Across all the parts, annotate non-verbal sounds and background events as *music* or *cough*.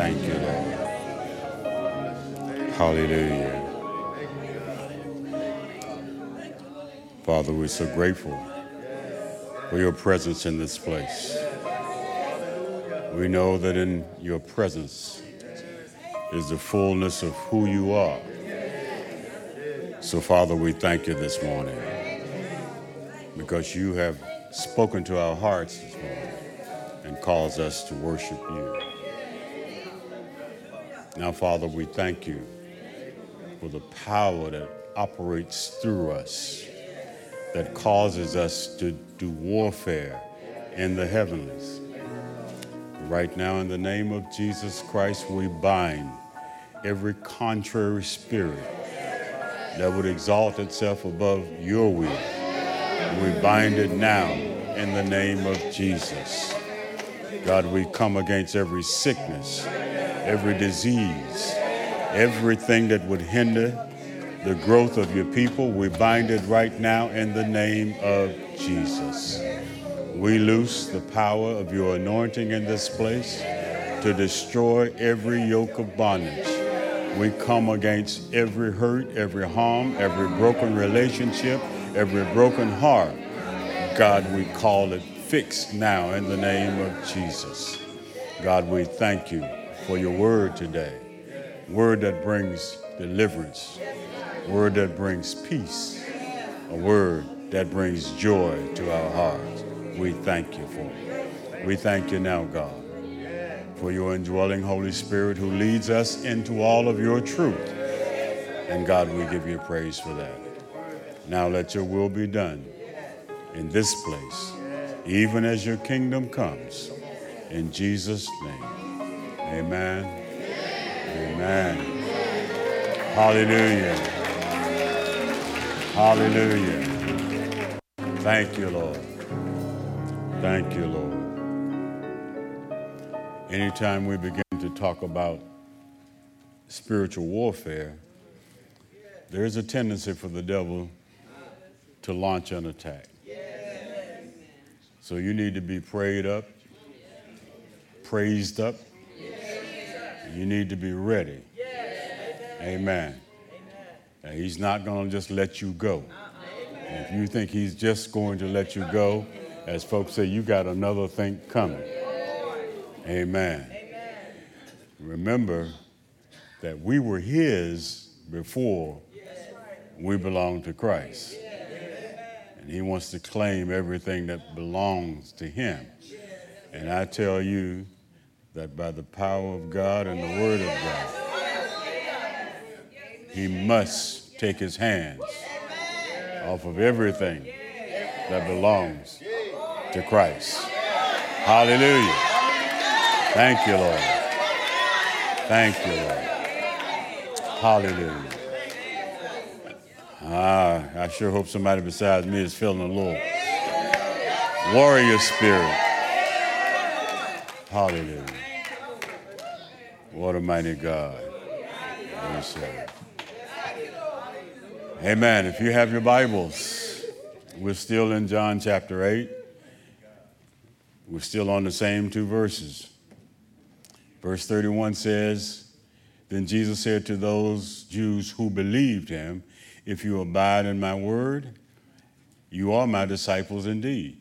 Thank you, Lord. Hallelujah. Father, we're so grateful for your presence in this place. We know that in your presence is the fullness of who you are. So, Father, we thank you this morning because you have spoken to our hearts this morning and caused us to worship you. Now, Father, we thank you for the power that operates through us, that causes us to do warfare in the heavenlies. Right now, in the name of Jesus Christ, we bind every contrary spirit that would exalt itself above your will. We bind it now in the name of Jesus. God, we come against every sickness, every disease, everything that would hinder the growth of your people. We bind it right now in the name of Jesus. We loose the power of your anointing in this place to destroy every yoke of bondage. We come against every hurt, every harm, every broken relationship, every broken heart. God, we call it fixed now in the name of Jesus. God, we thank you for your word today. Word that brings deliverance, word that brings peace, a word that brings joy to our hearts. We thank you for it. We thank you now, God, for your indwelling Holy Spirit who leads us into all of your truth. And God, we give you praise for that. Now let your will be done in this place, even as your kingdom comes. In Jesus' name, amen. Amen. Hallelujah. Hallelujah. Thank you, Lord. Thank you, Lord. Anytime we begin to talk about spiritual warfare, there is a tendency for the devil to launch an attack. So you need to be prayed up, praised up. You need to be ready. Amen. And he's not going to just let you go. And if you think he's just going to let you go, as folks say, you got another thing coming. Amen. Remember that we were his before we belonged to Christ. And he wants to claim everything that belongs to him. And I tell you that by the power of God and the word of God, he must take his hands off of everything that belongs to Christ. Hallelujah. Thank you, Lord. Thank you, Lord. Hallelujah. Ah, I sure hope somebody besides me is feeling a little warrior spirit. Hallelujah. What a mighty God. Amen. If you have your Bibles, we're still in John chapter 8. We're still on the same two verses. Verse 31 says, Then Jesus said to those Jews who believed him, If you abide in my word, you are my disciples indeed,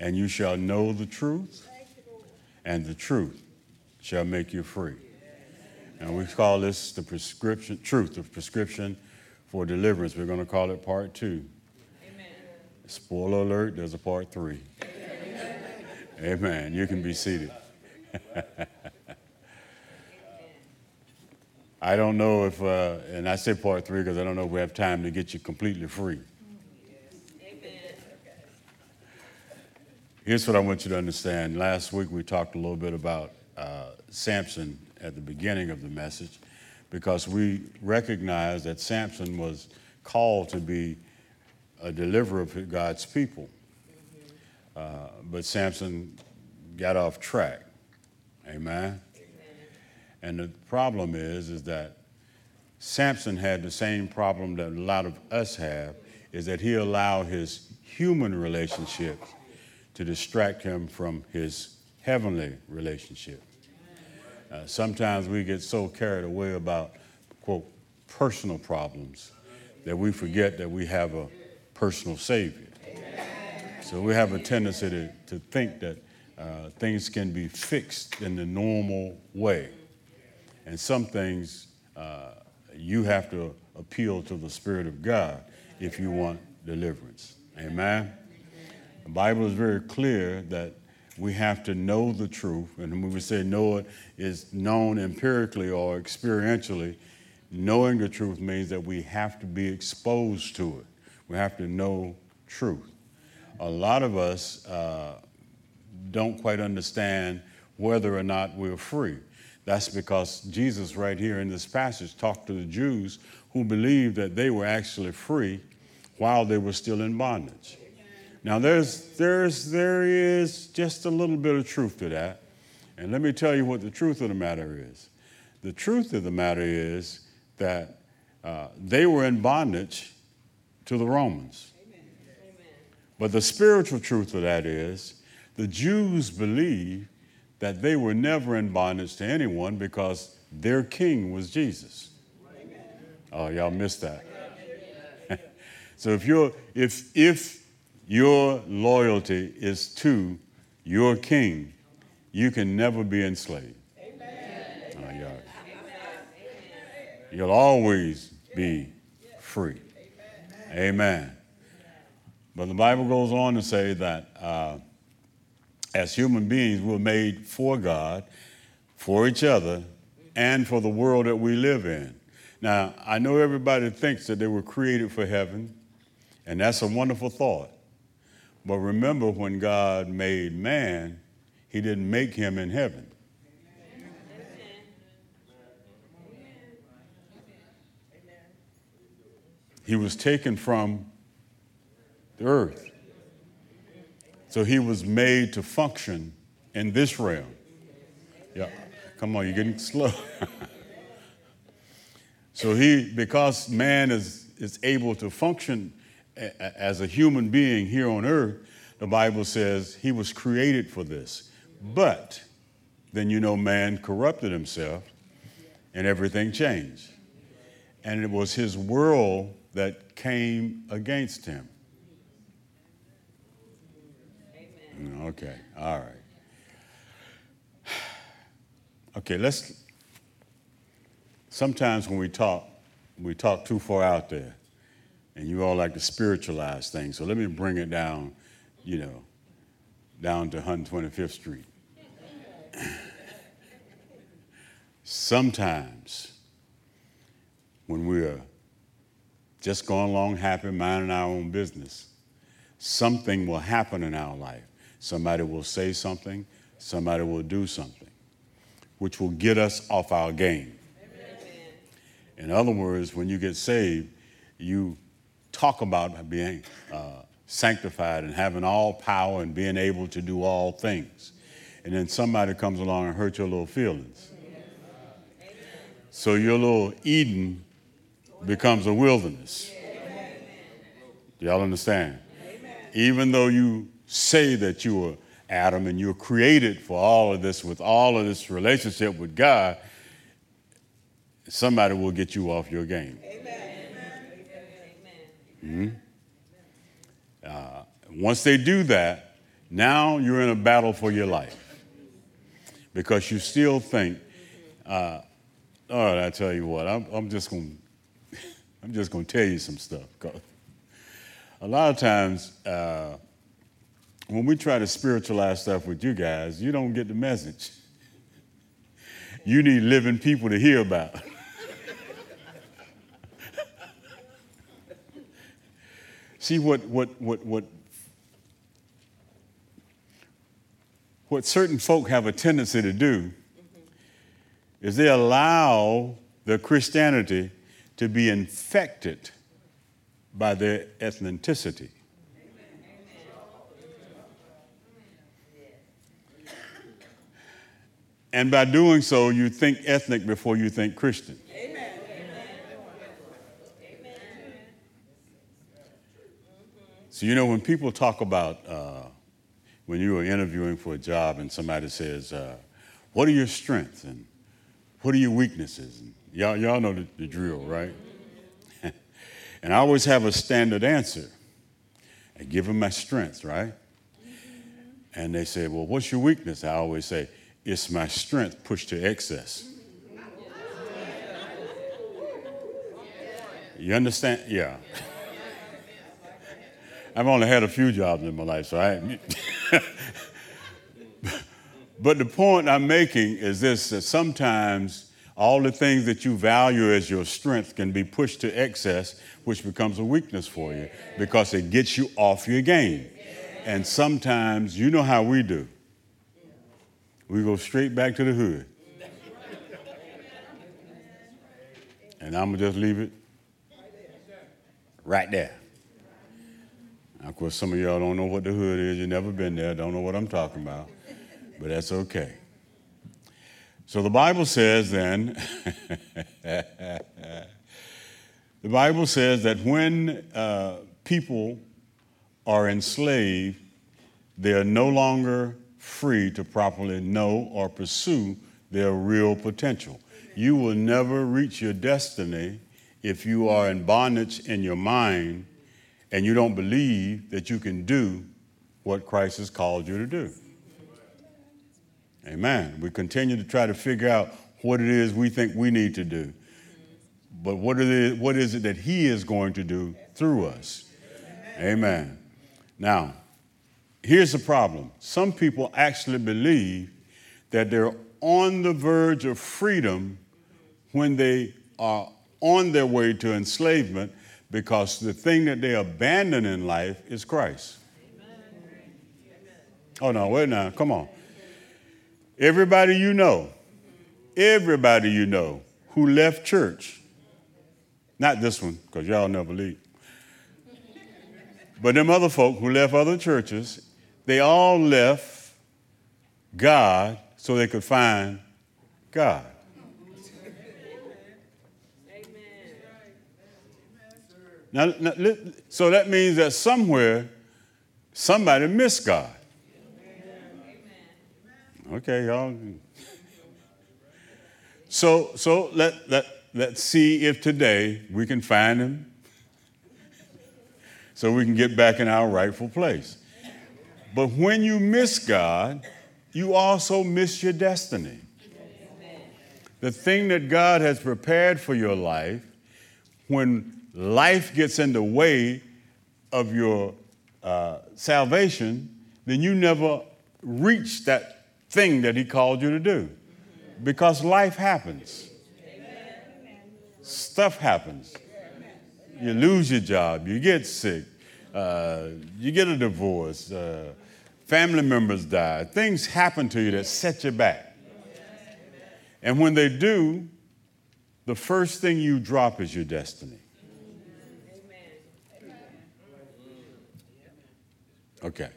and you shall know the truth, and the truth shall make you free. And we call this the prescription, truth, the prescription for deliverance. We're going to call it part two. Amen. Spoiler alert, there's a part three. Amen. *laughs* Amen. You can be seated. *laughs* I don't know if, uh, and I say part three because I don't know if we have time to get you completely free. Here's what I want you to understand. Last week we talked a little bit about uh, Samson at the beginning of the message because we recognize that Samson was called to be a deliverer of God's people. Uh, but Samson got off track. Amen. And the problem is, is that Samson had the same problem that a lot of us have, is that he allowed his human relationships to distract him from his heavenly relationship. Uh, sometimes we get so carried away about, quote, personal problems that we forget that we have a personal Savior. So we have a tendency to, to think that uh, things can be fixed in the normal way. And some things uh, you have to appeal to the Spirit of God if you want deliverance. Amen? The Bible is very clear that we have to know the truth. And when we say know it, it is known empirically or experientially, knowing the truth means that we have to be exposed to it. We have to know truth. A lot of us uh, don't quite understand whether or not we're free. That's because Jesus, right here in this passage, talked to the Jews who believed that they were actually free while they were still in bondage. Now, there's, there's, there is just a little bit of truth to that. And let me tell you what the truth of the matter is. The truth of the matter is that uh, they were in bondage to the Romans. But the spiritual truth of that is the Jews believe that they were never in bondage to anyone because their king was Jesus. Oh, y'all missed that. *laughs* so if you're if if your loyalty is to your king, you can never be enslaved. Y'all. You'll always be free. Amen. But the Bible goes on to say that uh, as human beings, we're made for God, for each other, and for the world that we live in. Now, I know everybody thinks that they were created for heaven, and that's a wonderful thought. But remember, when God made man, he didn't make him in heaven. He was taken from the earth. So he was made to function in this realm. Yeah, come on, you're getting slow. *laughs* so he, because man is, is able to function as a human being here on earth, the Bible says he was created for this. But then you know man corrupted himself and everything changed. And it was his world that came against him. Okay, all right. *sighs* Okay, let's. Sometimes when we talk, we talk too far out there, and you all like to spiritualize things. So let me bring it down, you know, down to 125th Street. Sometimes when we're just going along happy, minding our own business, something will happen in our life Somebody will say something, somebody will do something, which will get us off our game. Amen. In other words, when you get saved, you talk about being uh, sanctified and having all power and being able to do all things. And then somebody comes along and hurts your little feelings. So your little Eden becomes a wilderness. Y'all understand? Even though you say that you were Adam and you're created for all of this with all of this relationship with God, somebody will get you off your game. Mm-hmm. Uh, once they do that, now you're in a battle for your life because you still think, uh, all right, I tell you what, I'm, I'm just going *laughs* I'm just going to tell you some stuff. A lot of times, uh, when we try to spiritualize stuff with you guys, you don't get the message. You need living people to hear about. *laughs* See what what what what what certain folk have a tendency to do is they allow their Christianity to be infected by their ethnicity. And by doing so, you think ethnic before you think Christian. Amen. So, you know, when people talk about uh, when you are interviewing for a job and somebody says, uh, What are your strengths? And What are your weaknesses? Y'all, y'all know the, the drill, right? *laughs* and I always have a standard answer. I give them my strengths, right? And they say, Well, what's your weakness? I always say, It's my strength pushed to excess. You understand? Yeah. *laughs* I've only had a few jobs in my life, so I. *laughs* but the point I'm making is this that sometimes all the things that you value as your strength can be pushed to excess, which becomes a weakness for you because it gets you off your game. And sometimes, you know how we do. We go straight back to the hood. And I'm going to just leave it right there. Now, of course, some of y'all don't know what the hood is. You've never been there, don't know what I'm talking about, but that's okay. So the Bible says then, *laughs* the Bible says that when uh, people are enslaved, they are no longer free to properly know or pursue their real potential. You will never reach your destiny if you are in bondage in your mind and you don't believe that you can do what Christ has called you to do. Amen. We continue to try to figure out what it is we think we need to do. But what, it, what is it that He is going to do through us? Amen. Now, here's the problem some people actually believe that they're on the verge of freedom when they are on their way to enslavement because the thing that they abandon in life is Christ. Amen. Oh, no, wait now, come on. Everybody you know, everybody you know who left church, not this one, because y'all never leave, but them other folk who left other churches, they all left God so they could find God. Now, now, so that means that somewhere somebody missed God. Okay, y'all. So, so let, let, let's see if today we can find him so we can get back in our rightful place. But when you miss God, you also miss your destiny. The thing that God has prepared for your life, when life gets in the way of your uh, salvation, then you never reach that thing that He called you to do. Because life happens, stuff happens. You lose your job, you get sick, uh, you get a divorce, uh, family members die, things happen to you that set you back. And when they do, the first thing you drop is your destiny. Okay.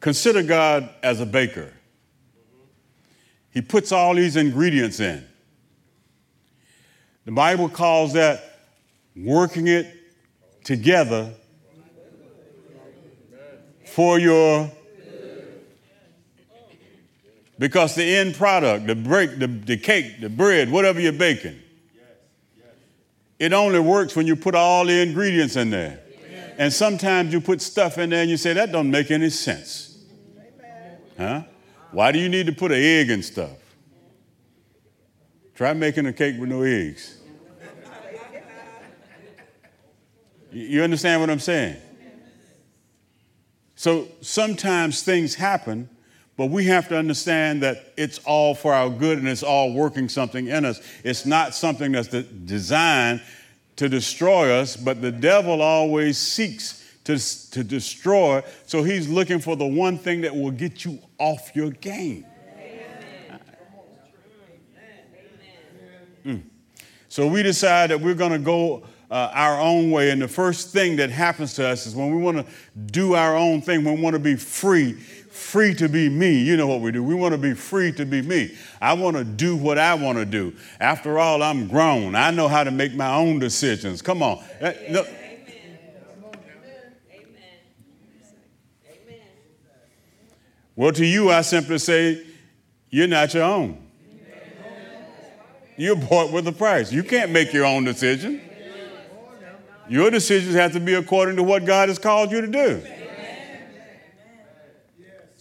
Consider God as a baker. He puts all these ingredients in. The Bible calls that working it together for your because the end product, the break, the, the cake, the bread, whatever you're baking, it only works when you put all the ingredients in there. And sometimes you put stuff in there and you say, that don't make any sense. Huh? Why do you need to put an egg in stuff? Try making a cake with no eggs. You understand what I'm saying? So sometimes things happen, but we have to understand that it's all for our good and it's all working something in us. It's not something that's designed to destroy us, but the devil always seeks to, to destroy. So he's looking for the one thing that will get you off your game. Mm. So we decide that we're going to go uh, our own way. And the first thing that happens to us is when we want to do our own thing, when we want to be free, free to be me. You know what we do. We want to be free to be me. I want to do what I want to do. After all, I'm grown. I know how to make my own decisions. Come on. Uh, no. Amen. Amen. Well, to you, I simply say, you're not your own. You're bought with a price. You can't make your own decision. Your decisions have to be according to what God has called you to do.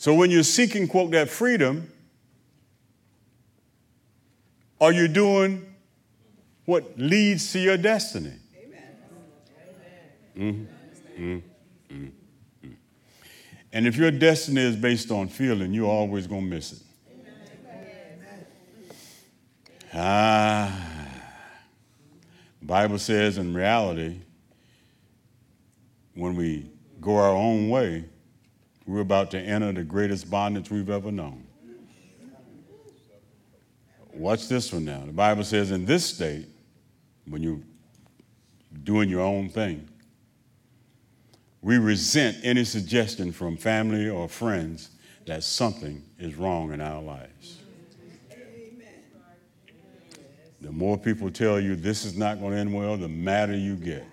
So when you're seeking, quote, that freedom, are you doing what leads to your destiny? Mm-hmm. Mm-hmm. Mm-hmm. And if your destiny is based on feeling, you're always going to miss it. Ah. the Bible says in reality, when we go our own way, we're about to enter the greatest bondage we've ever known. Watch this one now. The Bible says, in this state, when you're doing your own thing, we resent any suggestion from family or friends that something is wrong in our lives. The more people tell you this is not going to end well, the madder you get.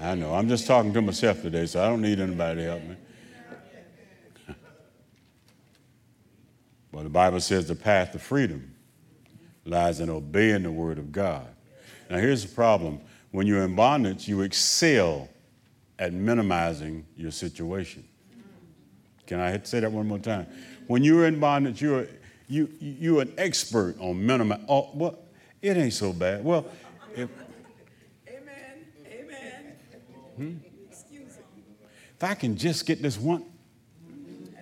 I know. I'm just talking to myself today, so I don't need anybody to help me. *laughs* but the Bible says the path to freedom lies in obeying the word of God. Now, here's the problem when you're in bondage, you excel at minimizing your situation. Can I say that one more time? When you're in bondage, you're you, you're an expert on minimizing. Oh, well, it ain't so bad. Well, if. Hmm? If I can just get this one. Amen.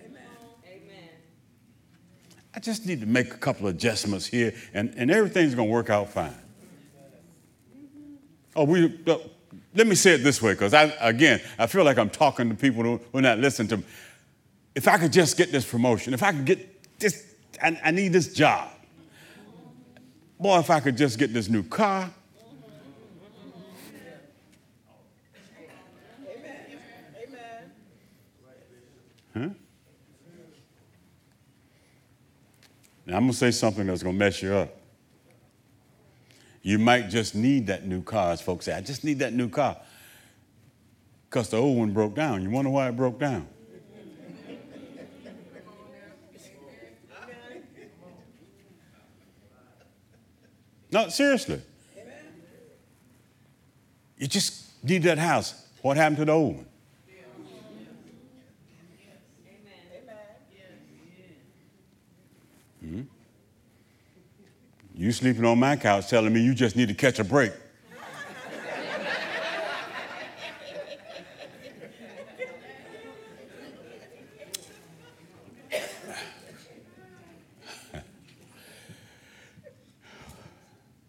I just need to make a couple of adjustments here, and, and everything's going to work out fine. Oh, we. Uh, let me say it this way, because I, again, I feel like I'm talking to people who, who are not listening to me. If I could just get this promotion, if I could get this I, I need this job. Boy, if I could just get this new car. Huh? Now, I'm going to say something that's going to mess you up. You might just need that new car, as folks say. I just need that new car. Because the old one broke down. You wonder why it broke down? No, seriously. You just need that house. What happened to the old one? You sleeping on my couch telling me you just need to catch a break.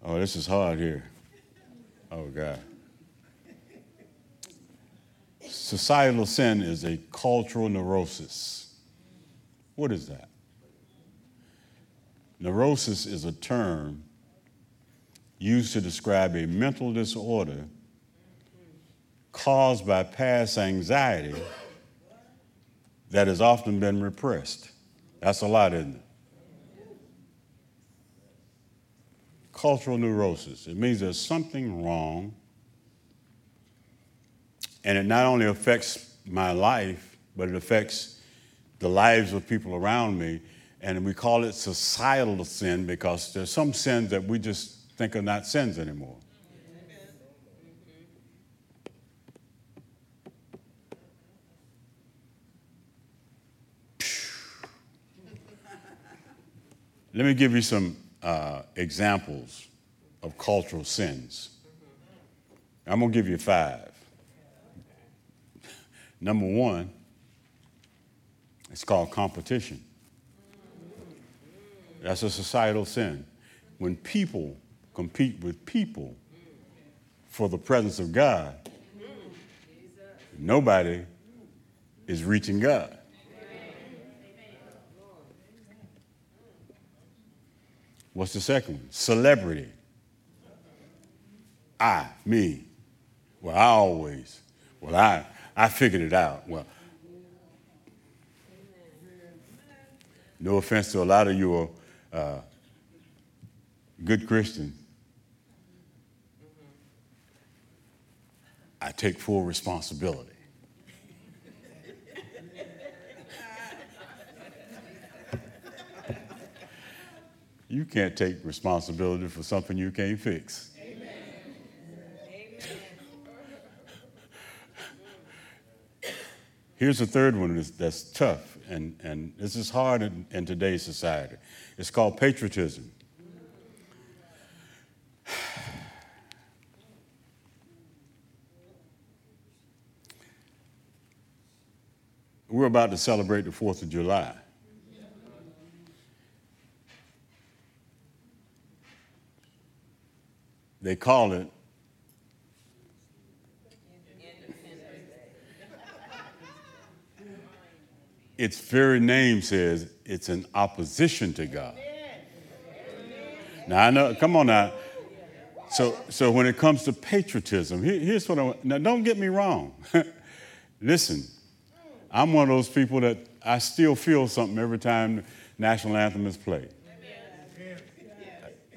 Oh, this is hard here. Oh, God. Societal sin is a cultural neurosis. What is that? Neurosis is a term used to describe a mental disorder caused by past anxiety that has often been repressed. That's a lot, isn't it? cultural neurosis. It means there's something wrong, and it not only affects my life, but it affects the lives of people around me. And we call it societal sin because there's some sins that we just think are not sins anymore. Let me give you some uh, examples of cultural sins. I'm going to give you five. Number one, it's called competition. That's a societal sin. When people compete with people for the presence of God, nobody is reaching God. What's the second one? Celebrity. I, me. Well, I always. Well, I, I figured it out. Well, no offense to a lot of you uh, good Christian, I take full responsibility. You can't take responsibility for something you can't fix. Here's a third one that's tough, and, and this is hard in, in today's society. It's called patriotism. We're about to celebrate the 4th of July. They call it its very name says it's an opposition to God. Now I know, come on now. So, so when it comes to patriotism, here, here's what I want. Now, don't get me wrong. *laughs* Listen, I'm one of those people that I still feel something every time the national anthem is played.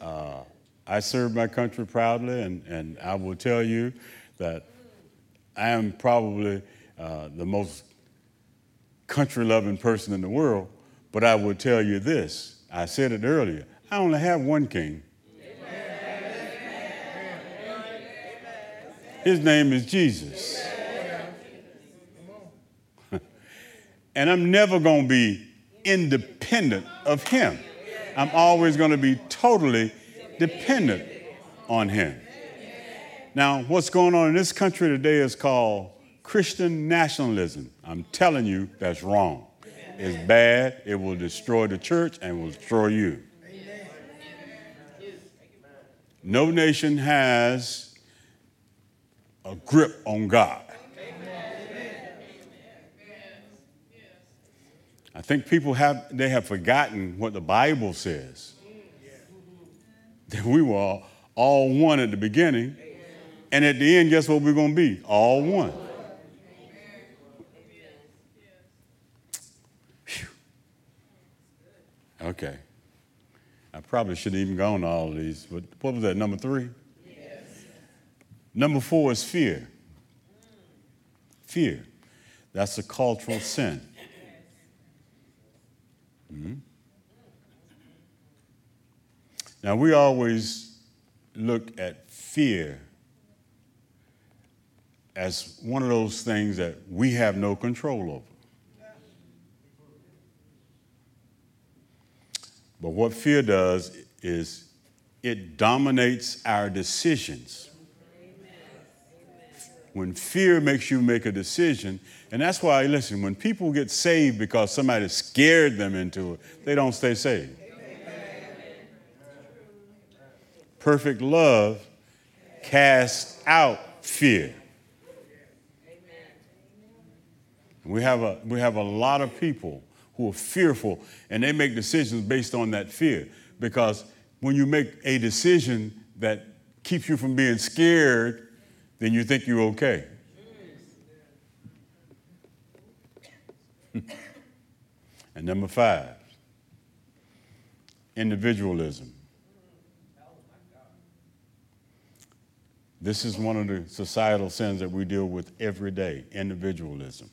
Uh, I serve my country proudly, and, and I will tell you that I am probably uh, the most country loving person in the world, but I will tell you this. I said it earlier. I only have one king. His name is Jesus. *laughs* and I'm never going to be independent of him. I'm always going to be totally dependent on him. Now, what's going on in this country today is called Christian nationalism. I'm telling you, that's wrong. It's bad. It will destroy the church and will destroy you. No nation has a grip on God. I think people have they have forgotten what the Bible says. That we were all, one at the beginning, and at the end, guess what we're going to be? All one. Okay. I probably shouldn't even gone to all of these, but what was that, number three? Yes. Number four is fear. Fear. That's a cultural sin. Mm-hmm. Now, we always look at fear as one of those things that we have no control over. But what fear does is it dominates our decisions. When fear makes you make a decision, and that's why, listen, when people get saved because somebody scared them into it, they don't stay saved. Perfect love casts out fear. We have a, we have a lot of people who are fearful and they make decisions based on that fear. Because when you make a decision that keeps you from being scared, then you think you're okay. *laughs* and number five, individualism. This is one of the societal sins that we deal with every day individualism.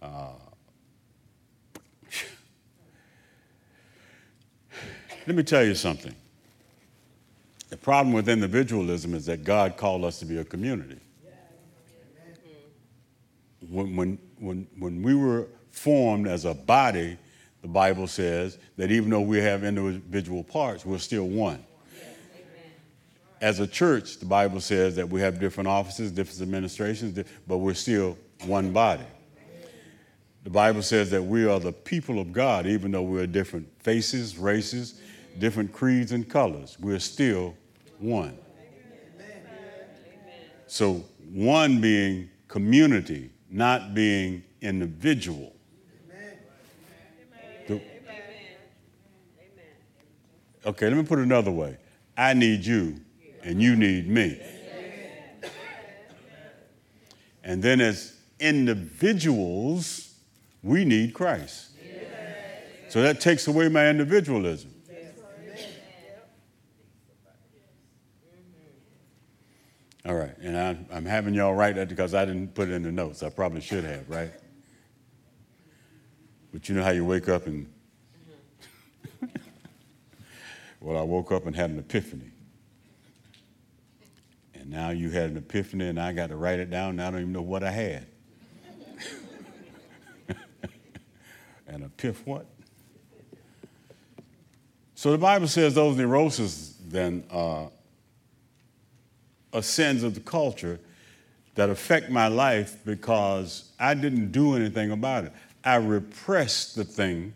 Uh, Let me tell you something. The problem with individualism is that God called us to be a community. When, when, when, when we were formed as a body, the Bible says that even though we have individual parts, we're still one. As a church, the Bible says that we have different offices, different administrations, but we're still one body. The Bible says that we are the people of God, even though we're different faces, races, different creeds and colors, we're still one. So, one being community, not being individual. The, okay, let me put it another way. I need you, and you need me. And then, as individuals, we need Christ. So that takes away my individualism. All right, and I, I'm having y'all write that because I didn't put it in the notes. I probably should have, right? But you know how you wake up and. *laughs* Well, I woke up and had an epiphany. And now you had an epiphany, and I got to write it down, and I don't even know what I had. and a piff what? So the Bible says those neuroses then uh, are sins of the culture that affect my life because I didn't do anything about it. I repressed the thing.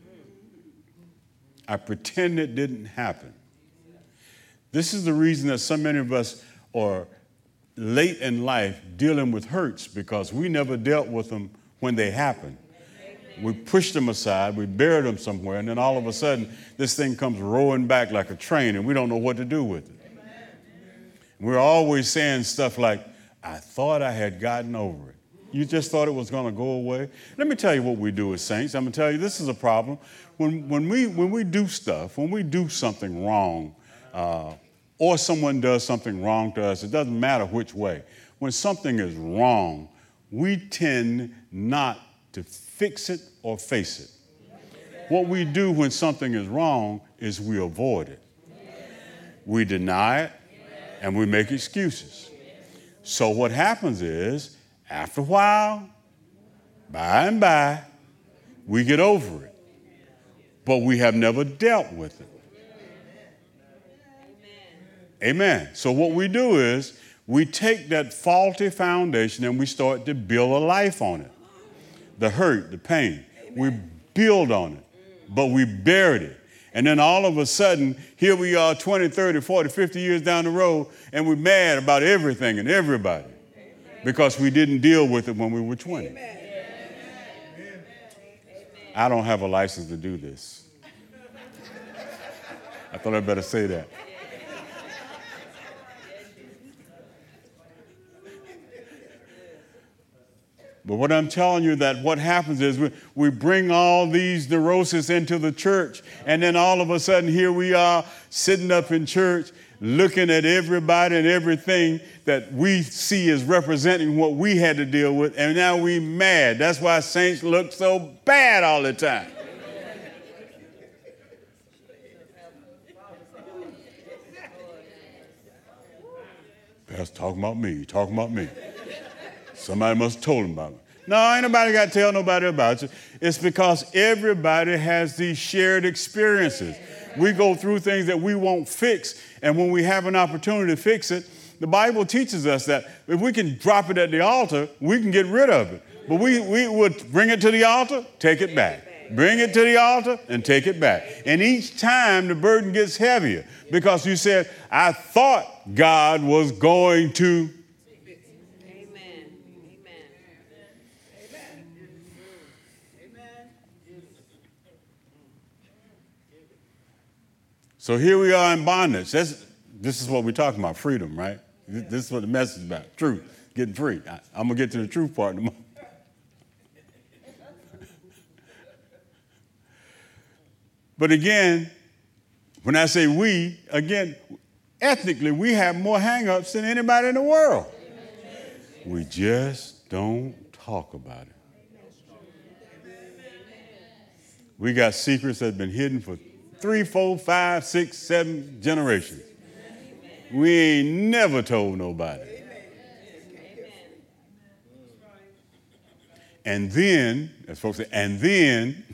I pretend it didn't happen. This is the reason that so many of us are late in life dealing with hurts because we never dealt with them when they happened. We pushed them aside, we buried them somewhere, and then all of a sudden, this thing comes rolling back like a train, and we don't know what to do with it. We're always saying stuff like, I thought I had gotten over it. You just thought it was going to go away? Let me tell you what we do as saints. I'm going to tell you this is a problem. When, when, we, when we do stuff, when we do something wrong, uh, or someone does something wrong to us, it doesn't matter which way. When something is wrong, we tend not to fix it or face it. What we do when something is wrong is we avoid it. We deny it and we make excuses. So what happens is, after a while, by and by, we get over it. But we have never dealt with it. Amen. So what we do is we take that faulty foundation and we start to build a life on it. The hurt, the pain. We build on it, but we buried it. And then all of a sudden, here we are 20, 30, 40, 50 years down the road, and we're mad about everything and everybody because we didn't deal with it when we were 20. I don't have a license to do this. I thought I'd better say that. But what I'm telling you that what happens is we, we bring all these neuroses into the church, and then all of a sudden here we are sitting up in church looking at everybody and everything that we see as representing what we had to deal with, and now we mad. That's why saints look so bad all the time. Pastor talking about me, talking about me. Somebody must have told him about it. No, ain't nobody got to tell nobody about you. It's because everybody has these shared experiences. We go through things that we won't fix, and when we have an opportunity to fix it, the Bible teaches us that if we can drop it at the altar, we can get rid of it. But we, we would bring it to the altar, take it back. Bring it to the altar and take it back. And each time the burden gets heavier because you said, I thought God was going to So here we are in bondage. This is what we're talking about freedom, right? This is what the message is about truth, getting free. I, am going to get to the truth part in a moment. *laughs* but again, when I say we, again, ethnically, we have more hangups than anybody in the world. We just don't talk about it. We got secrets that have been hidden for three, four, five, six, seven generations. We ain't never told nobody. And then, as folks say, and then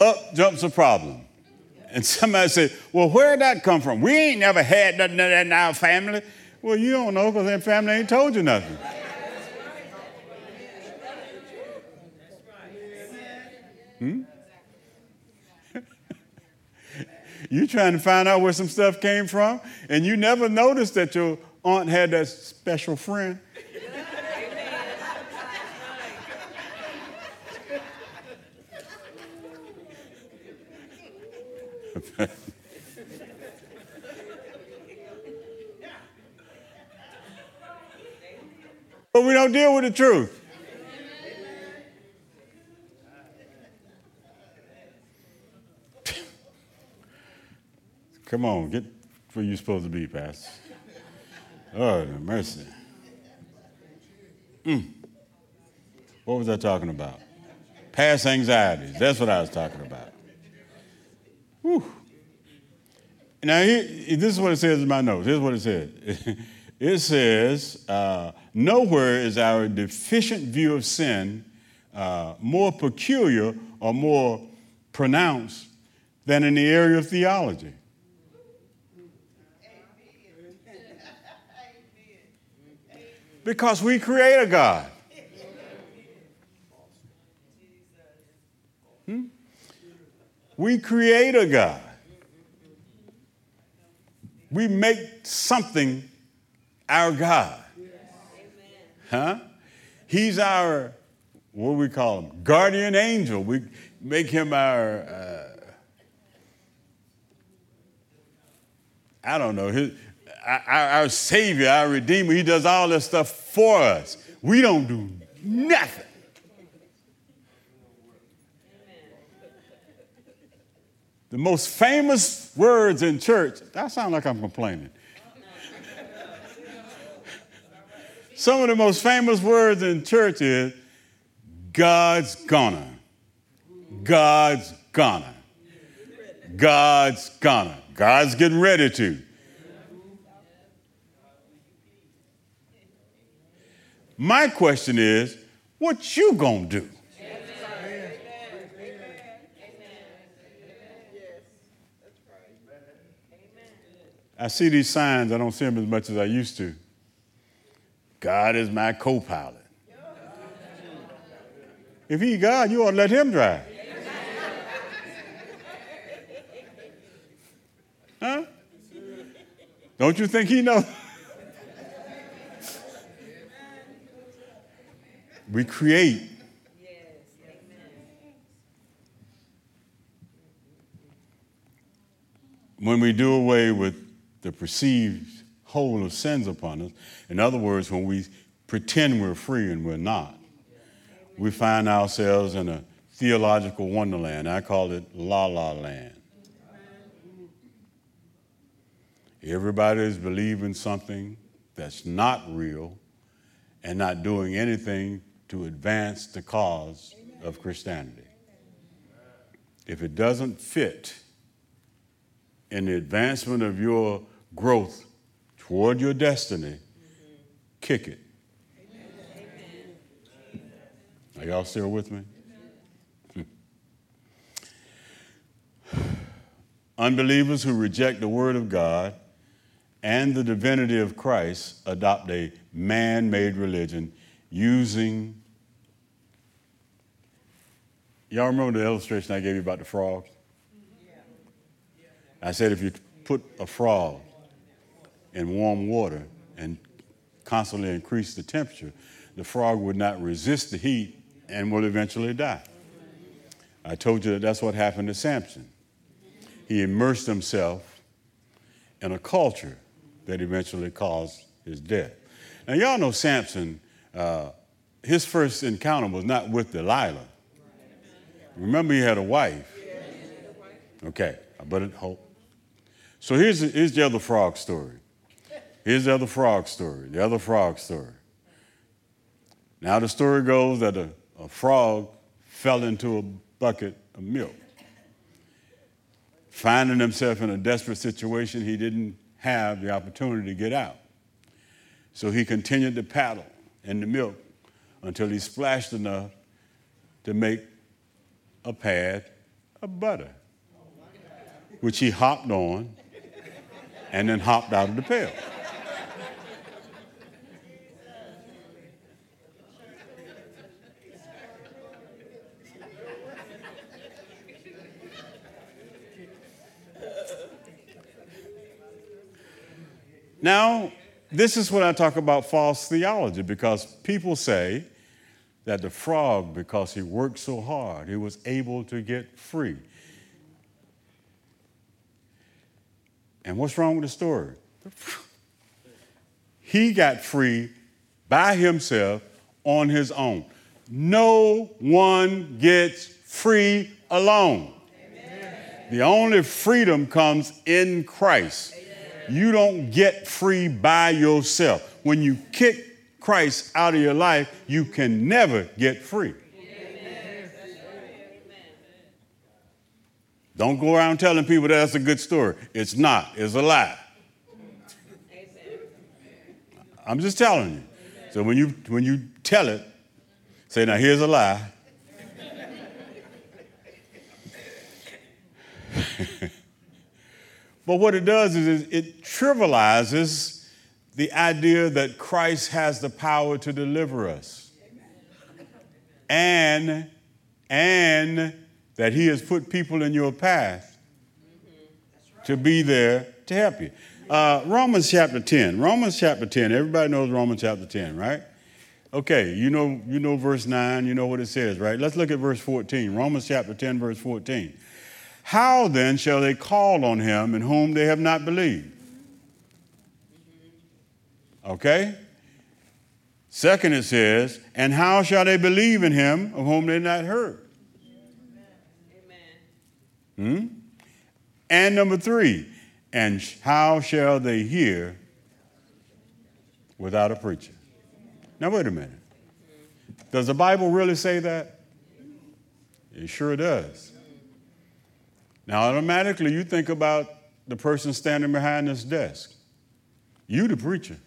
up jumps a problem. And somebody said, Well, where'd that come from? We ain't never had nothing of that in our family. Well, you don't know because that family ain't told you nothing. Hmm? *laughs* you trying to find out where some stuff came from, and you never noticed that your aunt had that special friend. *laughs* but we don't deal with the truth. Come on, get where you're supposed to be, Pastor. Oh, mercy. Mm. What was I talking about? past anxieties. That's what I was talking about. Whew. Now, this is what it says in my notes. Here's what it says *laughs* it says, uh, Nowhere is our deficient view of sin uh, more peculiar or more pronounced than in the area of theology. Because we create a God. Hmm? We create a God. We make something our God. Huh? He's our, what do we call him? Guardian angel. We make him our, uh, I don't know, his, our, our Savior, our Redeemer. He does all this stuff for us. We don't do nothing. The most famous words in church, that sounds like I'm complaining. Some of the most famous words in church is God's gonna. God's gonna. God's gonna. God's getting ready to. My question is, what you gonna do? I see these signs, I don't see them as much as I used to. God is my co pilot. If He God, you ought to let Him drive. Huh? Don't you think He knows? We create. When we do away with the perceived hold of sins upon us. In other words, when we pretend we're free and we're not, we find ourselves in a theological wonderland. I call it la la land. Everybody is believing something that's not real and not doing anything to advance the cause of Christianity. If it doesn't fit in the advancement of your growth toward your destiny, kick it. Are y'all still with me? *laughs* Unbelievers who reject the Word of God and the divinity of Christ adopt a man made religion using. Y'all remember the illustration I gave you about the frogs? I said if you put a frog in warm water and constantly increase the temperature, the frog would not resist the heat and will eventually die. I told you that that's what happened to Samson. He immersed himself in a culture that eventually caused his death. Now, y'all know Samson, uh, his first encounter was not with Delilah. Remember, he had a wife. Okay, I better hope. So here's, here's the other frog story. Here's the other frog story, the other frog story. Now, the story goes that a, a frog fell into a bucket of milk. Finding himself in a desperate situation, he didn't have the opportunity to get out. So he continued to paddle in the milk until he splashed enough to make a pad of butter, which he hopped on and then hopped out of the pail. Now, this is when I talk about false theology because people say that the frog, because he worked so hard, he was able to get free. And what's wrong with the story? He got free by himself on his own. No one gets free alone. Amen. The only freedom comes in Christ. You don't get free by yourself. When you kick Christ out of your life, you can never get free. Don't go around telling people that's a good story. It's not, it's a lie. I'm just telling you. So when you when you tell it, say, now here's a lie. *laughs* but what it does is it trivializes the idea that Christ has the power to deliver us. And and that he has put people in your path to be there to help you. Uh, Romans chapter 10. Romans chapter 10. Everybody knows Romans chapter 10, right? Okay, you know, you know verse 9, you know what it says, right? Let's look at verse 14. Romans chapter 10, verse 14. How then shall they call on him in whom they have not believed? Okay? Second, it says, and how shall they believe in him of whom they not heard? Amen. Hmm? And number three, and how shall they hear without a preacher? Now, wait a minute. Does the Bible really say that? It sure does. Now, automatically, you think about the person standing behind this desk. You, the preacher.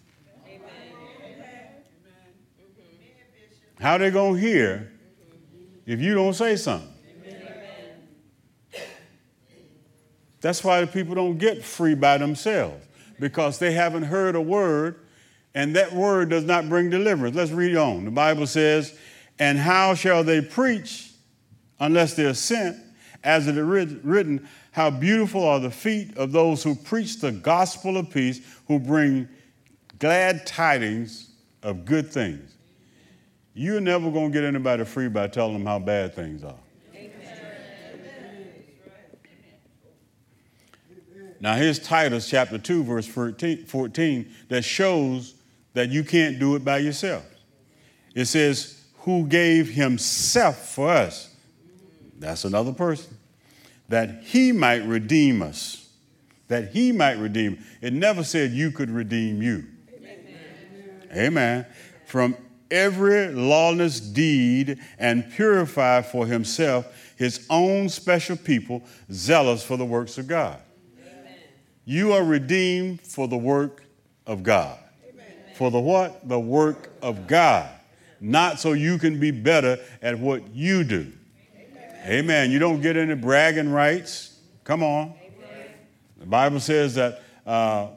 How they going to hear if you don't say something? That's why the people don't get free by themselves because they haven't heard a word and that word does not bring deliverance. Let's read on. The Bible says, And how shall they preach unless they're sent? As it is written, How beautiful are the feet of those who preach the gospel of peace, who bring glad tidings of good things. You're never going to get anybody free by telling them how bad things are. Now, here's Titus chapter 2, verse 14, that shows that you can't do it by yourself. It says, Who gave himself for us. That's another person. That he might redeem us. That he might redeem. It never said you could redeem you. Amen. Amen. From every lawless deed and purify for himself his own special people, zealous for the works of God. You are redeemed for the work of God. Amen. For the what? The work of God. Not so you can be better at what you do. Amen. Amen. You don't get any bragging rights. Come on. Amen. The Bible says that uh,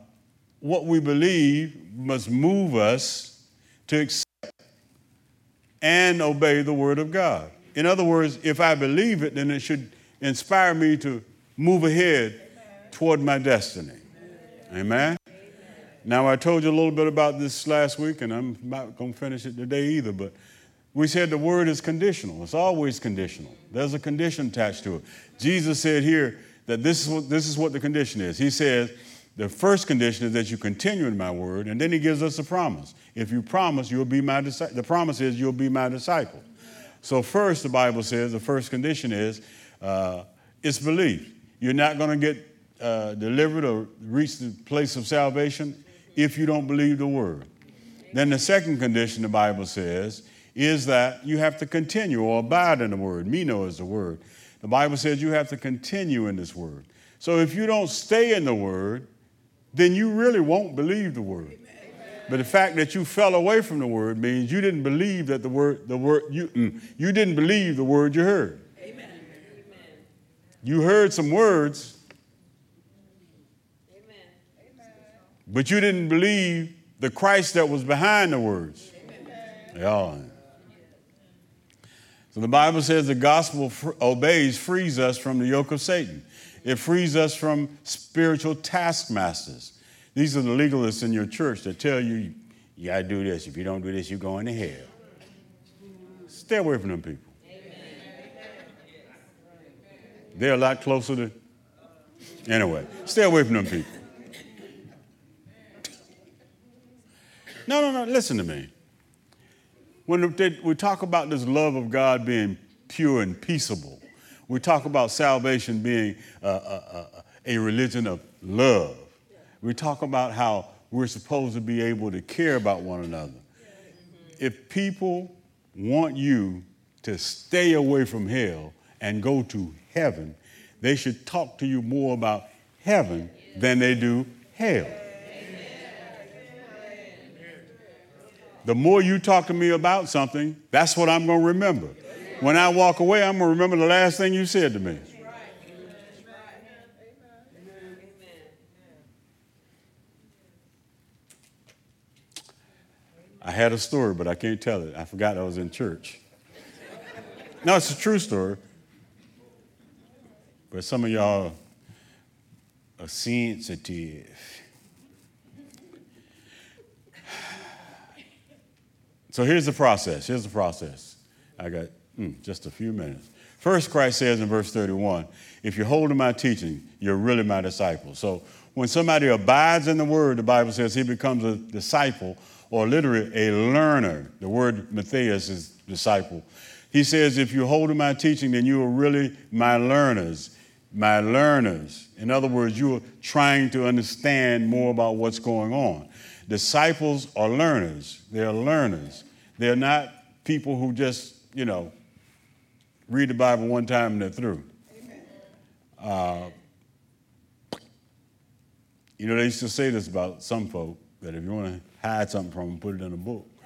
what we believe must move us to accept and obey the word of God. In other words, if I believe it, then it should inspire me to move ahead toward my destiny. Amen. Now, I told you a little bit about this last week, and I'm not going to finish it today either, but we said the word is conditional. It's always conditional. There's a condition attached to it. Jesus said here that this is what, this is what the condition is. He says, the first condition is that you continue in my word, and then he gives us a promise. If you promise, you'll be my disciple. The promise is you'll be my disciple. So, first, the Bible says the first condition is uh, it's belief. You're not going to get uh, delivered or reach the place of salvation if you don't believe the word. Then the second condition the Bible says is that you have to continue or abide in the word. Meno is the word. The Bible says you have to continue in this word. So if you don't stay in the word, then you really won't believe the word. But the fact that you fell away from the word means you didn't believe that the word, the word, you, mm, you didn't believe the word you heard. Amen. You heard some words, Amen. But you didn't believe the Christ that was behind the words. Yeah. So the Bible says the gospel fr- obeys, frees us from the yoke of Satan. It frees us from spiritual taskmasters. These are the legalists in your church that tell you, you got to do this. If you don't do this, you're going to hell. Stay away from them people. They're a lot closer to. Anyway, stay away from them people. No, no, no, listen to me. When we talk about this love of God being pure and peaceable, we talk about salvation being a, a, a religion of love. We talk about how we're supposed to be able to care about one another. If people want you to stay away from hell and go to heaven, they should talk to you more about heaven than they do hell. The more you talk to me about something, that's what I'm going to remember. When I walk away, I'm going to remember the last thing you said to me. I had a story, but I can't tell it. I forgot I was in church. no, it's a true story. But some of y'all are sensitive. So here's the process. Here's the process. I got mm, just a few minutes. First, Christ says in verse 31 if you're holding my teaching, you're really my disciple. So when somebody abides in the word, the Bible says he becomes a disciple or literally a learner. The word mathetes is disciple. He says, if you're holding my teaching, then you are really my learners. My learners. In other words, you are trying to understand more about what's going on. Disciples are learners. They're learners. They're not people who just, you know, read the Bible one time and they're through. Uh, you know, they used to say this about some folk that if you want to hide something from them, put it in a book. *laughs*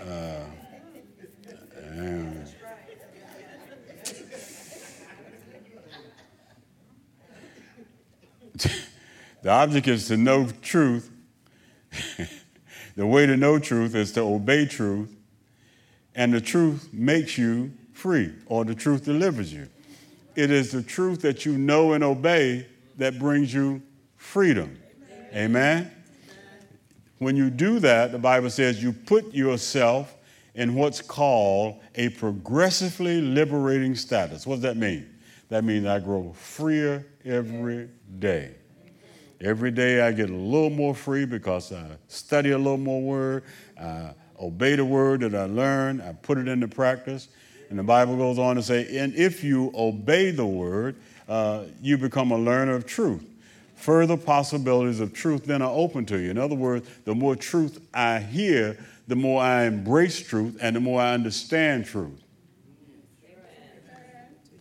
Uh, *laughs* the object is to know truth. *laughs* the way to know truth is to obey truth, and the truth makes you free, or the truth delivers you. It is the truth that you know and obey that brings you freedom. Amen? When you do that, the Bible says you put yourself in what's called a progressively liberating status. What does that mean? That means I grow freer every day. Every day I get a little more free because I study a little more word, I obey the word that I learn, I put it into practice. And the Bible goes on to say, and if you obey the word, uh, you become a learner of truth further possibilities of truth then are open to you. In other words, the more truth I hear, the more I embrace truth and the more I understand truth.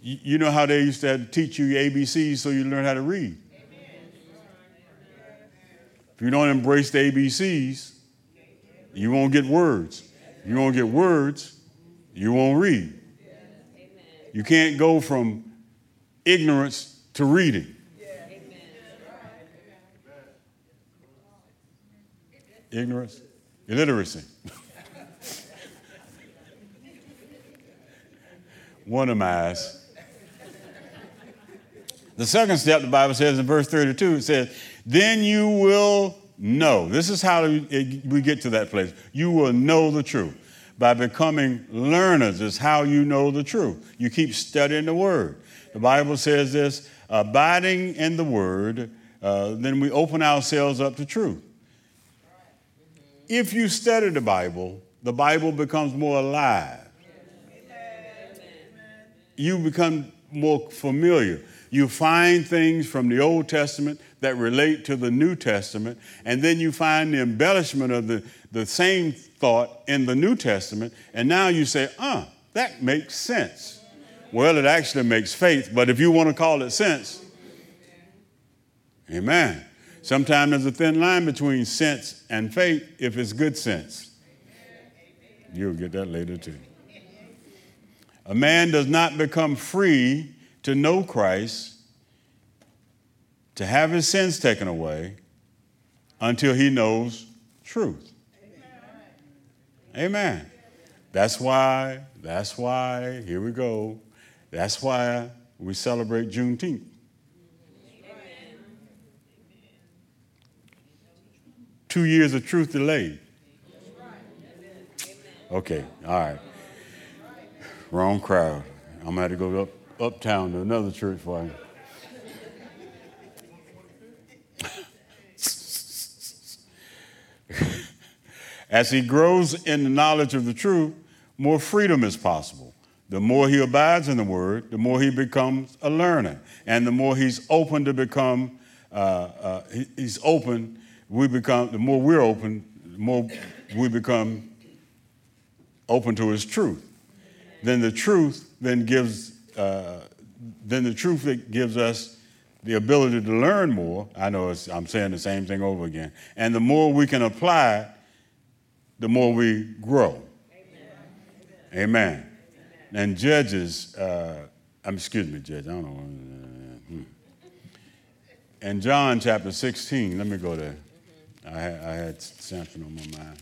You know how they used to teach you ABCs so you learn how to read. If you don't embrace the ABCs, you won't get words. You won't get words, you won't read. You can't go from ignorance to reading. Ignorance? Illiteracy. *laughs* One of my eyes. The second step, the Bible says in verse 32, it says, Then you will know. This is how we get to that place. You will know the truth. By becoming learners is how you know the truth. You keep studying the Word. The Bible says this abiding in the Word, uh, then we open ourselves up to truth if you study the Bible, the Bible becomes more alive. You become more familiar. You find things from the Old Testament that relate to the New Testament, and then you find the embellishment of the, the same thought in the New Testament, and now you say, uh, that makes sense. Well, it actually makes faith, but if you want to call it sense, amen. Sometimes there's a thin line between sense and faith if it's good sense. You'll get that later too. A man does not become free to know Christ, to have his sins taken away, until he knows truth. Amen. That's why, that's why, here we go. That's why we celebrate Juneteenth. two years of truth delayed. Okay, all right. Wrong crowd. I'm gonna have to go up uptown to another church for you. As he grows in the knowledge of the truth, more freedom is possible. The more he abides in the word, the more he becomes a learner, and the more he's open to become, uh, uh, he's open we become, the more we're open, the more we become open to His truth. Then the truth then gives uh, then the truth that gives us the ability to learn more. I know I'm saying the same thing over again. And the more we can apply, the more we grow. Amen. Amen. And Judges, uh, I'm, excuse me, Judge, I don't know. Uh, hmm. John chapter 16, let me go there. I, I had something on my mind.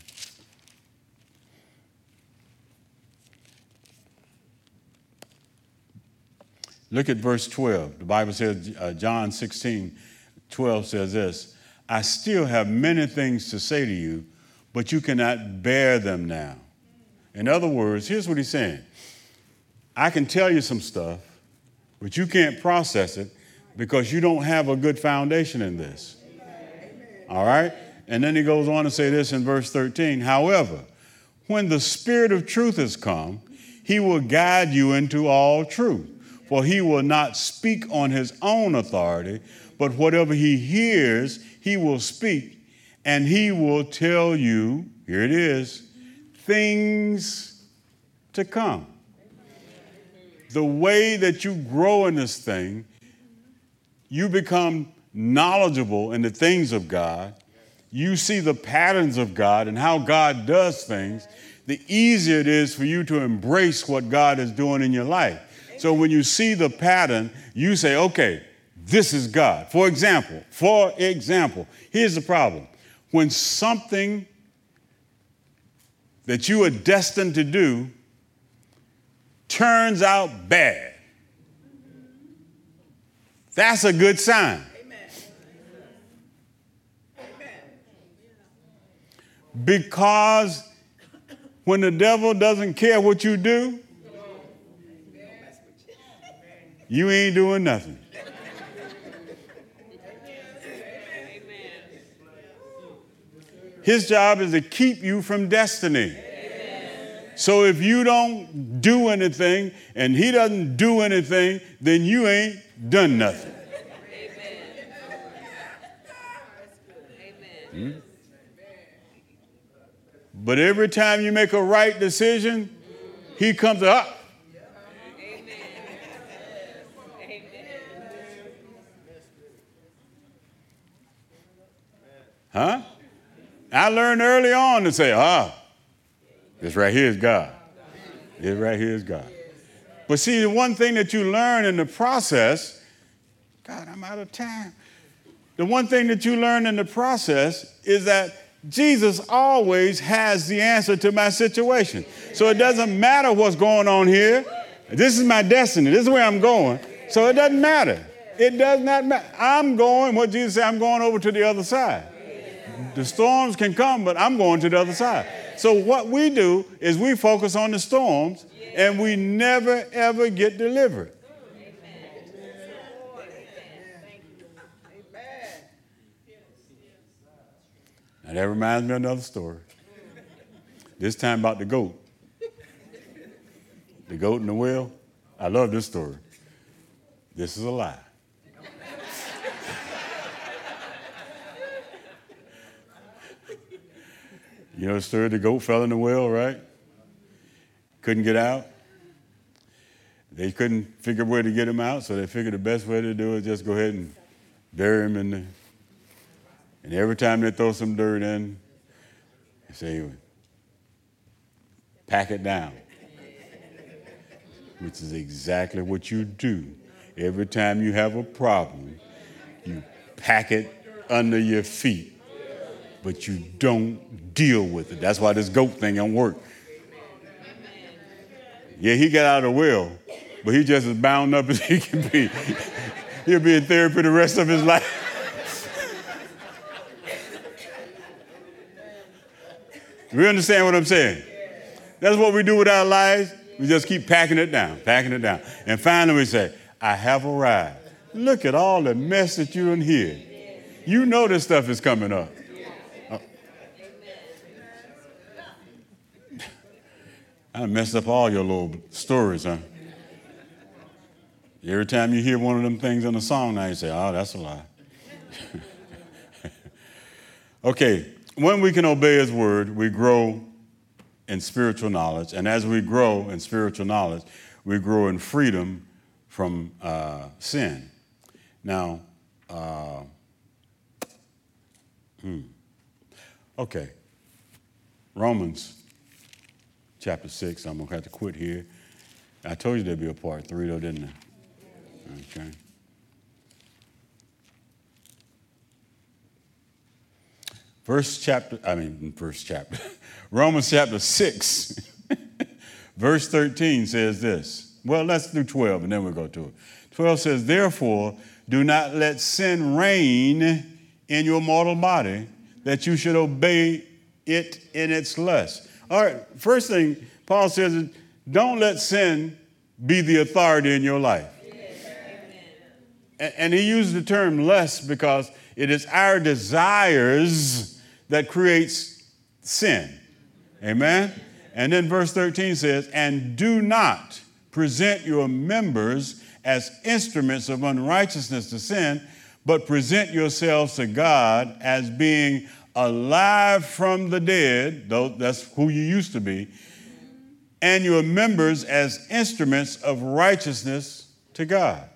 Look at verse 12. The Bible says, uh, John 16, 12 says this I still have many things to say to you, but you cannot bear them now. In other words, here's what he's saying I can tell you some stuff, but you can't process it because you don't have a good foundation in this. All right? And then he goes on to say this in verse 13 However, when the Spirit of truth has come, he will guide you into all truth for he will not speak on his own authority, but whatever he hears, he will speak, and he will tell you, here it is, things to come. The way that you grow in this thing, you become knowledgeable in the things of God. You see the patterns of God and how God does things, the easier it is for you to embrace what God is doing in your life. So when you see the pattern, you say, okay, this is God. For example, for example, here's the problem. When something that you are destined to do turns out bad, that's a good sign. Because when the devil doesn't care what you do, you ain't doing nothing. His job is to keep you from destiny. So if you don't do anything and he doesn't do anything, then you ain't done nothing. Hmm? But every time you make a right decision, he comes up. Huh? I learned early on to say, ah, this right here is God. This right here is God. But see, the one thing that you learn in the process, God, I'm out of time. The one thing that you learn in the process is that Jesus always has the answer to my situation. So it doesn't matter what's going on here. This is my destiny. This is where I'm going. So it doesn't matter. It does not matter. I'm going, what Jesus said, I'm going over to the other side. The storms can come, but I'm going to the other side. So what we do is we focus on the storms and we never ever get delivered. And that reminds me of another story. This time about the goat. The goat and the whale. I love this story. This is a lie. You know the story the goat fell in the well, right? Couldn't get out. They couldn't figure where to get him out, so they figured the best way to do it is just go ahead and bury him in the. And every time they throw some dirt in, they say, pack it down. Which is exactly what you do. Every time you have a problem, you pack it under your feet but you don't deal with it. That's why this goat thing don't work. Yeah, he got out of the will, but he just as bound up *laughs* as he can be. He'll be in therapy the rest of his life. we understand what I'm saying? That's what we do with our lives. We just keep packing it down, packing it down. And finally we say, I have arrived. Look at all the mess that you're in here. You know this stuff is coming up. I messed up all your little stories, huh? Every time you hear one of them things in a song now, you say, oh, that's a lie. *laughs* okay, when we can obey His word, we grow in spiritual knowledge. And as we grow in spiritual knowledge, we grow in freedom from uh, sin. Now, uh, hmm. okay. Romans chapter 6. I'm going to have to quit here. I told you there'd be a part three, though, didn't I? Okay. Verse chapter, I mean, verse chapter, *laughs* Romans chapter 6, *laughs* verse 13 says this. Well, let's do 12 and then we'll go to it. 12 says, Therefore, do not let sin reign in your mortal body, that you should obey it in its lust. All right, first thing Paul says is, don't let sin be the authority in your life. And he used the term lust because it is our desires that creates sin. Amen? And then verse 13 says, And do not present your members as instruments of unrighteousness to sin, but present yourselves to God as being alive from the dead, though that's who you used to be, and your members as instruments of righteousness to God.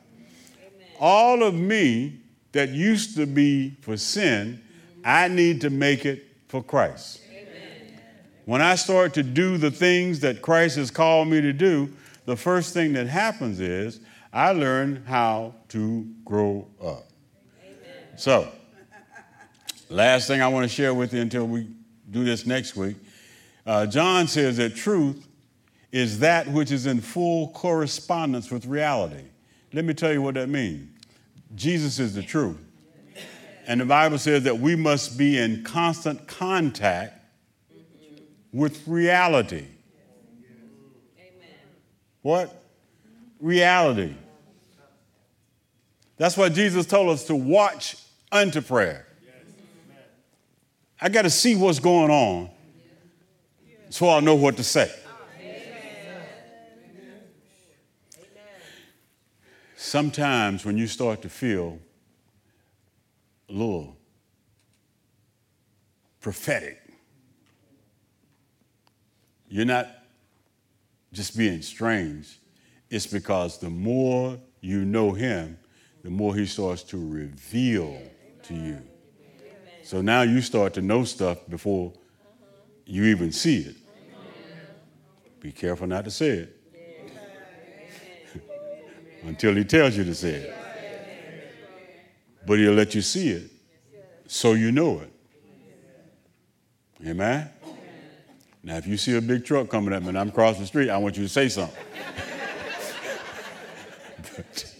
Amen. All of me that used to be for sin I need to make it for Christ. Amen. When I start to do the things that Christ has called me to do, the first thing that happens is I learn how to grow up. Amen. So, last thing I want to share with you until we do this next week uh, John says that truth is that which is in full correspondence with reality. Let me tell you what that means. Jesus is the truth. And the Bible says that we must be in constant contact with reality. What? Reality. That's why Jesus told us to watch unto prayer. I got to see what's going on so I'll know what to say. Sometimes when you start to feel a little prophetic. You're not just being strange. It's because the more you know Him, the more He starts to reveal to you. So now you start to know stuff before you even see it. Be careful not to say it *laughs* until He tells you to say it but he'll let you see it so you know it. Amen? Now, if you see a big truck coming at me and I'm crossing the street, I want you to say something. *laughs* but,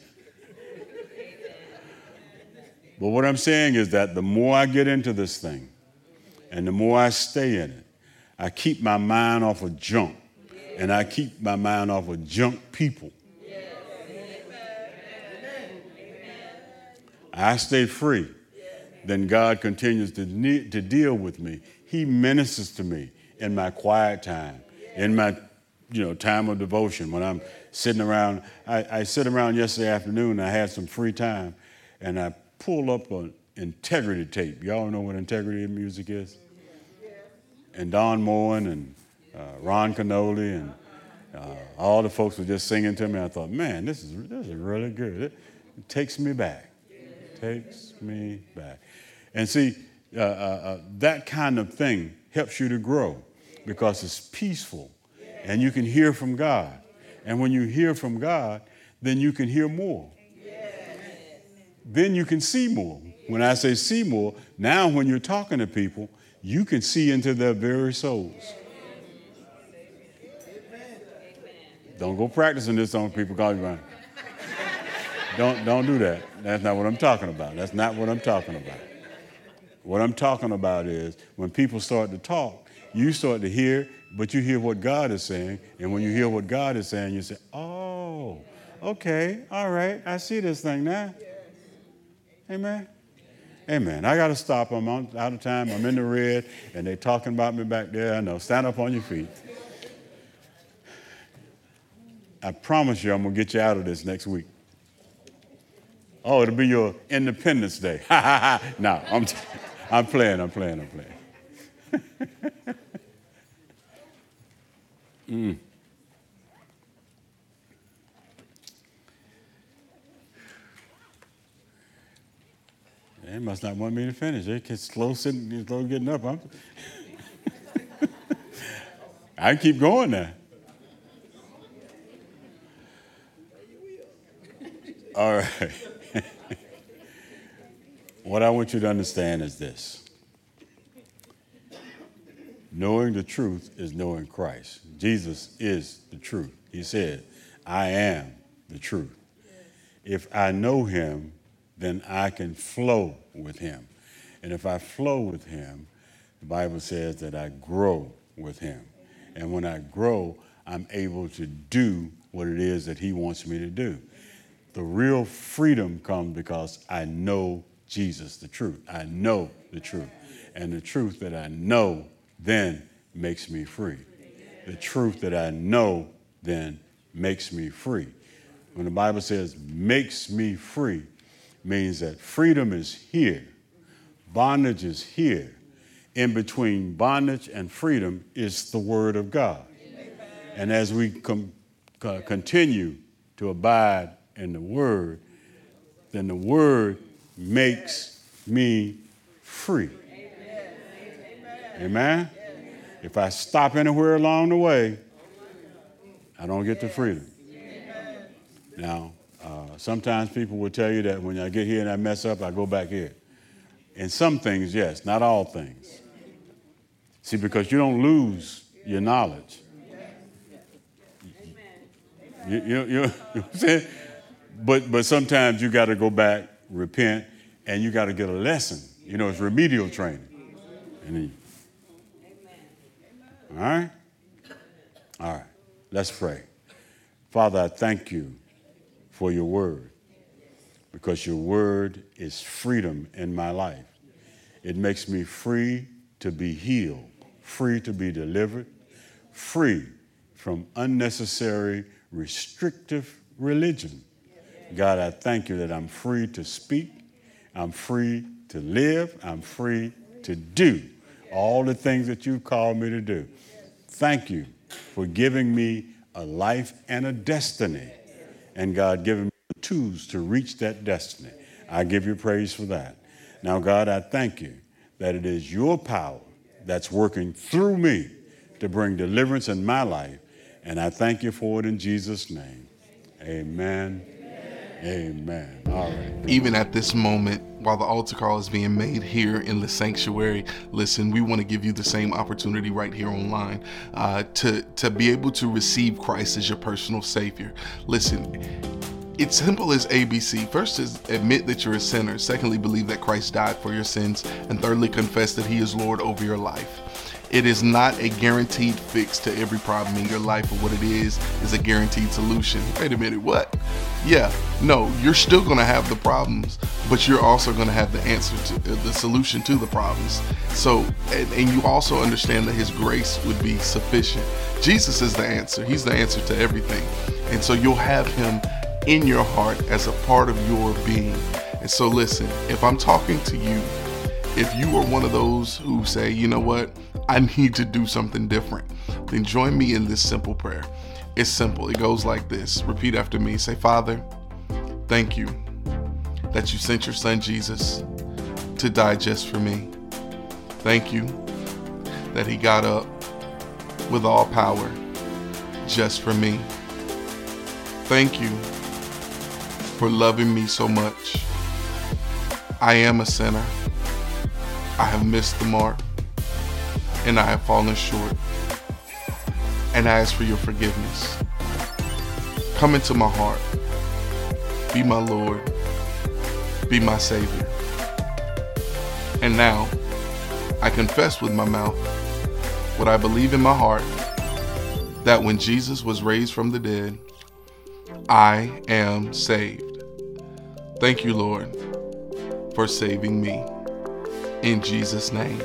but what I'm saying is that the more I get into this thing and the more I stay in it, I keep my mind off of junk and I keep my mind off of junk people. I stay free, then God continues to, ne- to deal with me. He ministers to me in my quiet time, in my you know, time of devotion when I'm sitting around. I, I sit around yesterday afternoon, I had some free time, and I pulled up an integrity tape. Y'all know what integrity music is? And Don Moen and uh, Ron Kenoly and uh, all the folks were just singing to me. I thought, man, this is, this is really good. It, it takes me back It takes me back. And see, uh, uh, uh, that kind of thing helps you to grow because it's peaceful and you can hear from God. And when you hear from God, then you can hear more. Then you can see more. When I say see more, now when you're talking to people, you can see into their very souls. Don't go practicing this on people calling you don't, don't do that. That's not what I'm talking about. That's not what I'm talking about. What I'm talking about is when people start to talk, you start to hear, but you hear what God is saying. And when you hear what God is saying, you say, oh, okay, all right, I see this thing now. Amen. Amen. I got to stop. I'm out of time. I'm in the red, and they're talking about me back there. I know. Stand up on your feet. I promise you, I'm going to get you out of this next week. Oh, it'll be your Independence Day. Ha ha ha. No, I'm, t- I'm playing, I'm playing, I'm playing. *laughs* mm. They must not want me to finish. They get slow sitting, slow getting up. I'm *laughs* I keep going now. *laughs* All right. *laughs* what I want you to understand is this knowing the truth is knowing Christ. Jesus is the truth. He said, I am the truth. If I know him, then I can flow with him. And if I flow with him, the Bible says that I grow with him. And when I grow, I'm able to do what it is that he wants me to do. The real freedom comes because I know Jesus, the truth. I know the truth. And the truth that I know then makes me free. The truth that I know then makes me free. When the Bible says makes me free, means that freedom is here, bondage is here. In between bondage and freedom is the Word of God. Amen. And as we com- continue to abide in the Word, then the Word makes me free. Amen. Amen. If I stop anywhere along the way, I don't get the freedom. Now, sometimes people will tell you that when I get here and I mess up, I go back here. In some things, yes, not all things. See, because you don't lose your knowledge. You, you, you, *laughs* know what I'm? But, but sometimes you got to go back, repent, and you got to get a lesson. You know, it's remedial training. And all right? All right. Let's pray. Father, I thank you for your word because your word is freedom in my life. It makes me free to be healed, free to be delivered, free from unnecessary, restrictive religion. God, I thank you that I'm free to speak, I'm free to live, I'm free to do all the things that you've called me to do. Thank you for giving me a life and a destiny and God giving me the tools to reach that destiny. I give you praise for that. Now, God, I thank you that it is your power that's working through me to bring deliverance in my life. And I thank you for it in Jesus' name. Amen. Amen. All right. Even at this moment, while the altar call is being made here in the sanctuary, listen, we want to give you the same opportunity right here online uh, to to be able to receive Christ as your personal Savior. Listen. It's simple as ABC. First is admit that you're a sinner. Secondly, believe that Christ died for your sins. And thirdly, confess that He is Lord over your life. It is not a guaranteed fix to every problem in your life, but what it is is a guaranteed solution. Wait a minute, what? Yeah, no, you're still to have the problems, but you're also to have the answer to uh, the solution to the problems. So, and, and you also understand that His grace would be sufficient. Jesus is the answer, He's the answer to everything. And so you'll have Him in your heart as a part of your being. And so, listen, if I'm talking to you, if you are one of those who say, you know what, I need to do something different, then join me in this simple prayer. It's simple. It goes like this Repeat after me. Say, Father, thank you that you sent your son Jesus to die just for me. Thank you that he got up with all power just for me. Thank you for loving me so much. I am a sinner. I have missed the mark and I have fallen short. And I ask for your forgiveness. Come into my heart. Be my Lord. Be my Savior. And now, I confess with my mouth what I believe in my heart that when Jesus was raised from the dead, I am saved. Thank you, Lord, for saving me. In Jesus' name,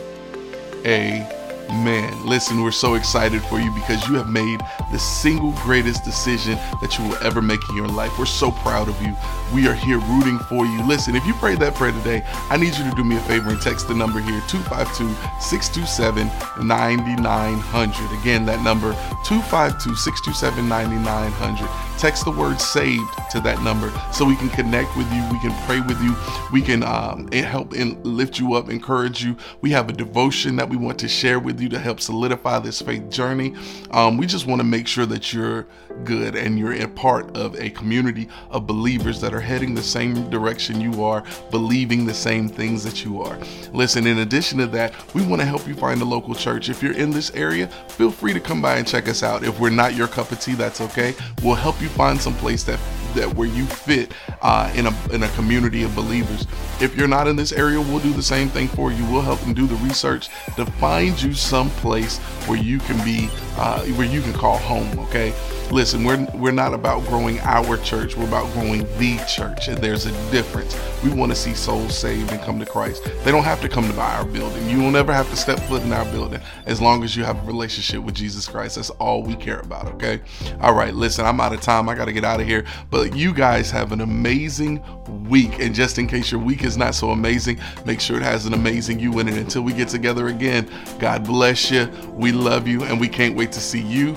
amen. Listen, we're so excited for you because you have made the single greatest decision that you will ever make in your life. We're so proud of you. We are here rooting for you. Listen, if you prayed that prayer today, I need you to do me a favor and text the number here 252 627 9900. Again, that number 252 627 9900 text the word saved to that number so we can connect with you. We can pray with you. We can um, help and lift you up, encourage you. We have a devotion that we want to share with you to help solidify this faith journey. Um, we just want to make sure that you're good and you're a part of a community of believers that are heading the same direction you are, believing the same things that you are. Listen, in addition to that, we want to help you find a local church. If you're in this area, feel free to come by and check us out. If we're not your cup of tea, that's okay. We'll help you find some place that that where you fit uh, in a in a community of believers. If you're not in this area, we'll do the same thing for you. We'll help them do the research to find you some place where you can be uh, where you can call home. Okay. Listen, we're we're not about growing our church. We're about growing the church, and there's a difference. We want to see souls saved and come to Christ. They don't have to come to our building. You will never have to step foot in our building as long as you have a relationship with Jesus Christ. That's all we care about. Okay. All right. Listen, I'm out of time. I got to get out of here. But you guys have an amazing week. And just in case your week is not so amazing, make sure it has an amazing you in it. Until we get together again, God bless you. We love you, and we can't wait to see you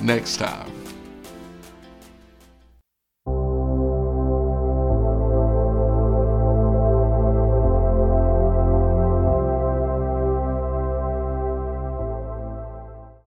next time.